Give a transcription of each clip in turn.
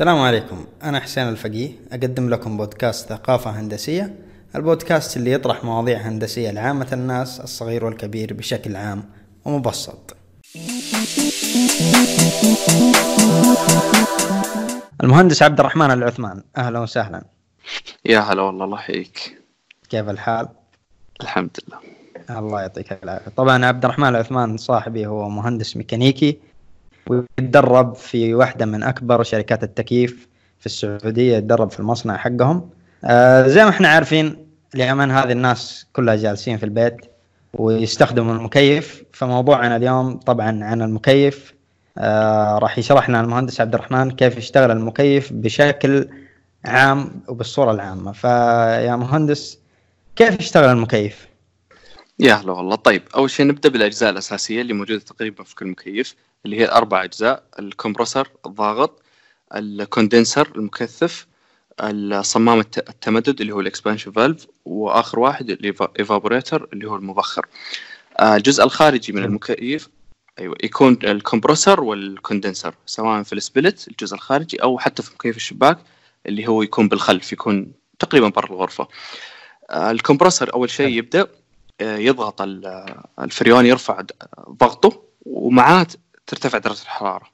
السلام عليكم. أنا حسين الفقيه أقدم لكم بودكاست ثقافة هندسية. البودكاست اللي يطرح مواضيع هندسية لعامة الناس الصغير والكبير بشكل عام ومبسط. المهندس عبد الرحمن العثمان أهلا وسهلا. يا هلا والله الله يحييك. كيف الحال؟ الحمد لله. الله يعطيك العافية. طبعا عبد الرحمن العثمان صاحبي هو مهندس ميكانيكي. ويتدرب في واحدة من أكبر شركات التكييف في السعودية يتدرب في المصنع حقهم. آه زي ما إحنا عارفين لأمان هذه الناس كلها جالسين في البيت ويستخدموا المكيف. فموضوعنا اليوم طبعا عن المكيف. آه راح يشرح لنا المهندس عبد الرحمن كيف يشتغل المكيف بشكل عام وبالصورة العامة. فيا مهندس كيف يشتغل المكيف؟ يا هلا والله. طيب أول شيء نبدأ بالأجزاء الأساسية اللي موجودة تقريبا في كل مكيف اللي هي الأربع أجزاء ال compressor الضاغط ال condenser المكثف الصمام التمدد اللي هو ال expansion valve وآخر واحد ال evaporator اللي هو المبخر. آه، الجزء الخارجي من المكيف أيوه يكون ال compressor وال condenser سواء في ال split الجزء الخارجي أو حتى في مكيف الشباك اللي هو يكون بالخلف يكون تقريبا برا الغرفة. آه، ال compressor أول شيء يبدأ يضغط الفريون يرفع ضغطه ومعاه ترتفع درجة الحرارة.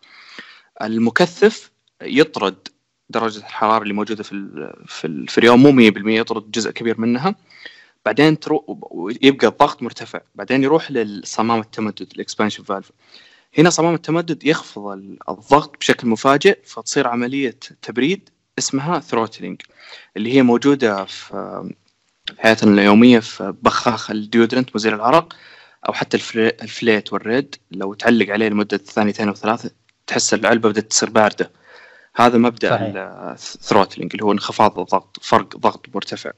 المكثف يطرد درجة الحرارة اللي موجودة في في الفريون مو 100% يطرد جزء كبير منها. بعدين يبقى الضغط مرتفع. بعدين يروح للصمام التمدد ال expansion valve هنا صمام التمدد يخفض الضغط بشكل مفاجئ فتصير عملية تبريد اسمها throttling اللي هي موجودة في حياتنا اليومية في بخاخ ال deodorant مزيل العرق أو حتى الفليت والريد. لو تضغط عليه لمده ثانيتين أو ثلاثة تحس العلبة بدأت تصير باردة. هذا مبدأ ال throttling اللي هو انخفاض الضغط فرق ضغط مرتفع.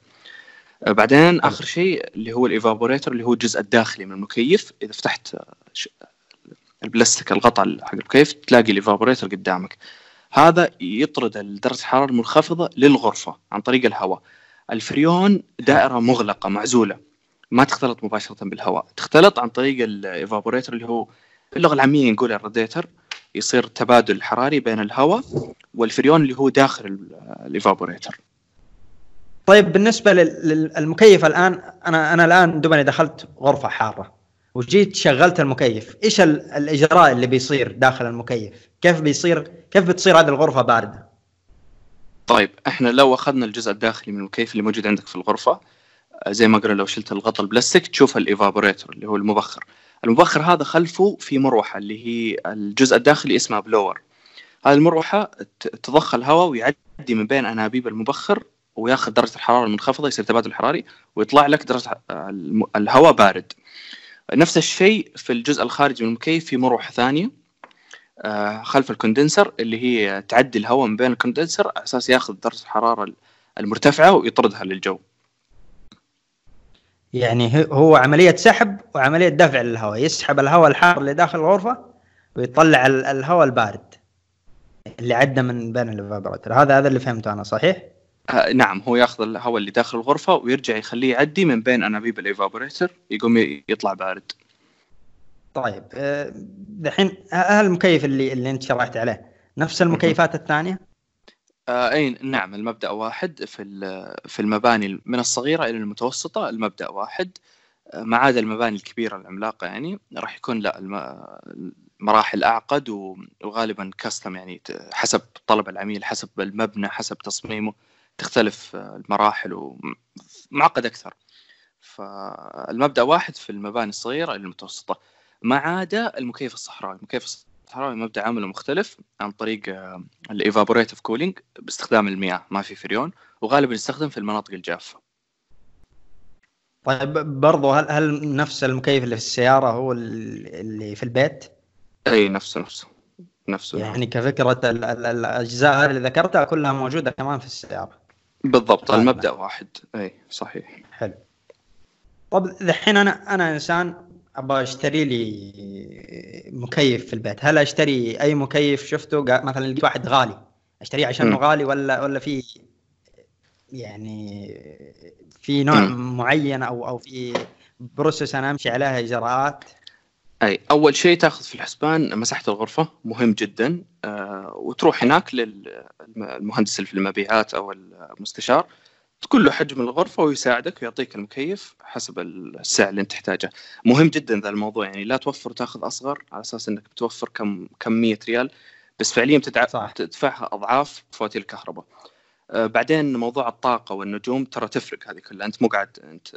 آه، بعدين آخر شيء اللي هو ال evaporator اللي هو الجزء الداخلي من المكيف. إذا فتحت البلاستيك الغطاء حق المكيف تلاقي ال evaporator قدامك. هذا يطرد درجة الحرارة المنخفضة للغرفة عن طريق الهواء. الفريون دائرة مغلقة معزولة ما تختلط مباشرة بالهواء. تختلط عن طريق ال evaporator اللي هو باللغة العامية نقول الراديتر يصير تبادل حراري بين الهواء والفريون اللي هو داخل ال evaporator. طيب بالنسبة للمكيف الآن أنا أنا الآن دوبني دخلت غرفة حارة وجيت شغلت المكيف. إيش الإجراء اللي بيصير داخل المكيف؟ كيف بيصير كيف بتصير هذه الغرفة باردة؟ طيب إحنا لو أخذنا الجزء الداخلي من المكيف اللي موجود عندك في الغرفة؟ زي ما قلنا لو شلت الغطاء البلاستيك تشوف ال evaporator اللي هو المبخر. المبخر هذا خلفه في مروحة اللي هي الجزء الداخلي اسمها blower. هذه المروحة تضخ الهواء ويعدي من بين أنابيب المبخر وياخذ درجة الحرارة المنخفضة يصير تبادل حراري ويطلع لك درجة الهواء بارد. نفس الشيء في الجزء الخارجي من المكيف في مروحة ثانية. آه، خلف ال condenser اللي هي تعدي الهواء من بين ال condenser على أساس ياخذ درجة الحرارة المرتفعة ويطردها للجو. يعني هو عملية سحب وعملية دفع للهواء. يسحب الهواء الحار اللي داخل الغرفة ويطلع الهواء البارد اللي عدى من بين ال evaporator هذا هذا اللي فهمته أنا صحيح؟ آه نعم هو ياخذ الهواء اللي داخل الغرفة ويرجع يخليه يعدي من بين أنابيب ال evaporator يقوم يطلع بارد. طيب آه، دحين هل المكيف اللي اللي انت شرحت عليه نفس المكيفات الثانية؟ آه أي نعم المبدأ واحد في في المباني من الصغيرة إلى المتوسطة المبدأ واحد. آه، ما عدا المباني الكبيرة العملاقة يعني راح يكون لا المراحل أعقد وغالبا كاستم يعني حسب طلب العميل حسب المبنى حسب تصميمه تختلف المراحل ومعقد أكثر. فالمبدأ واحد في المباني الصغيرة إلى المتوسطة. ما عدا المكيف الصحراوي. المكيف الصحراوي مبدأ عمله مختلف عن طريق ال evaporative cooling باستخدام المياه ما في فريون وغالبا يستخدم في المناطق الجافة. طيب برضو هل هل نفس المكيف اللي في السيارة هو اللي في البيت؟ إي نفسه نفسه نفسه يعني كفكرة الأجزاء اللي ذكرتها كلها موجودة كمان في السيارة. بالضبط طيب. المبدأ واحد. إي صحيح. حلو. طب الحين أنا أنا إنسان أبغى أشتري لي مكيف في البيت. هل أشتري أي مكيف شفته؟ مثلا لقيت واحد غالي. أشتريه عشان غالي ولا ولا في يعني في نوع م. معين أو أو في بروسس أنا أمشي عليها إجراءات؟ أي أول شيء تأخذ في الحسبان مساحة الغرفة. مهم جدا. آه وتروح هناك للمهندس في المبيعات أو المستشار. تقول له حجم الغرفة ويساعدك ويعطيك المكيف حسب السعر اللي انت تحتاجه مهم جدا ذا الموضوع يعني لا توفر وتاخذ أصغر على أساس إنك بتوفر كم كميه ريال بس فعليا بتدع... صح. تدفعها أضعاف فواتير الكهرباء آه بعدين موضوع الطاقة والنجوم ترى تفرق هذه كلها أنت مو قاعد أنت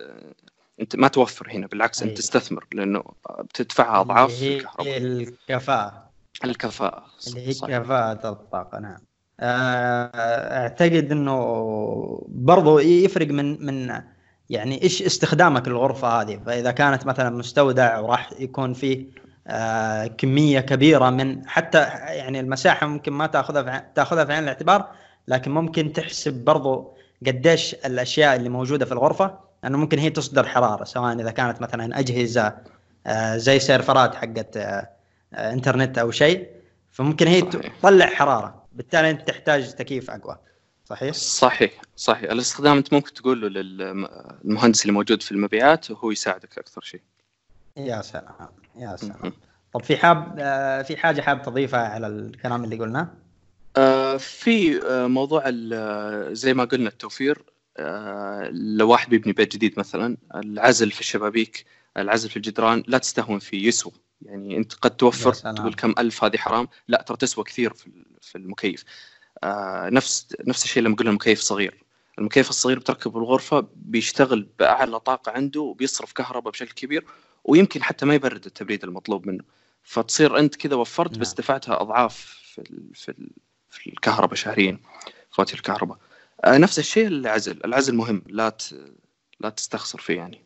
أنت ما توفر هنا بالعكس أنت أي. تستثمر لأنه بتدفعها أضعاف الكهرباء الكفاءة الكفاءة اللي هي. كفاءة الطاقة نعم أعتقد إنه برضو يفرق من من يعني إيش استخدامك للغرفة هذه فإذا كانت مثلا مستودع وراح يكون فيه آه، كمية كبيرة من حتى يعني المساحة ممكن ما تأخذها في تأخذها في عين الاعتبار لكن ممكن تحسب برضو قديش الأشياء اللي موجودة في الغرفة لأنه ممكن هي تصدر حرارة سواء إذا كانت مثلا أجهزة آه، زي سيرفرات حقت آه، آه، إنترنت أو شيء فممكن هي. تطلع حرارة بالتالي أنت تحتاج تكييف أقوى. صحيح؟ صحيح صحيح. الاستخدام أنت ممكن تقول له للمهندس اللي موجود في المبيعات وهو يساعدك أكثر شيء. يا سلام يا سلام. طب في حاب آه، في حاجة حاب تضيفها على الكلام اللي قلناه؟ آه، في آه، موضوع ال- زي ما قلنا التوفير. آه، لو واحد بيبني بيت جديد مثلا العزل في الشبابيك العزل في الجدران لا تستهون فيه يسوى يعني أنت قد توفر. تقول كم ألف هذه حرام؟ لا ترى تسوى كثير في ال- في المكيف. آه، نفس نفس الشيء لما قلنا المكيف صغير. المكيف الصغير بتركبه بالغرفه بيشتغل بأعلى طاقة عنده وبيصرف كهرباء بشكل كبير ويمكن حتى ما يبرد التبريد المطلوب منه. فتصير أنت كذا وفرت بس نعم. دفعتها أضعاف في ال في ال في الكهرباء شهريا فواتير الكهرباء. آه، نفس الشيء العزل. العزل مهم لا ت... لا تستخسر فيه يعني.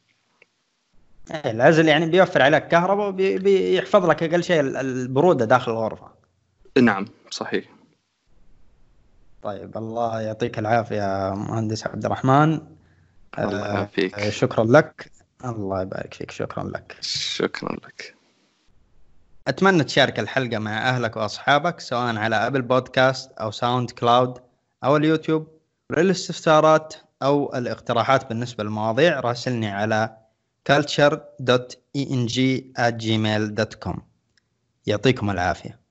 العزل يعني بيوفر عليك كهرباء وبيحفظ لك أقل شيء ال- البرودة داخل الغرفة. نعم صحيح. طيب الله يعطيك العافية مهندس عبد الرحمن. الله آه، يعافيك. شكرا لك. الله يبارك فيك شكرا لك. شكرا لك. أتمنى تشارك الحلقة مع أهلك وأصحابك سواء على أبل بودكاست أو ساوند كلاود أو اليوتيوب. وللاستفسارات أو الاقتراحات بالنسبة للمواضيع راسلني على culture.eng@gmail.com يعطيكم العافية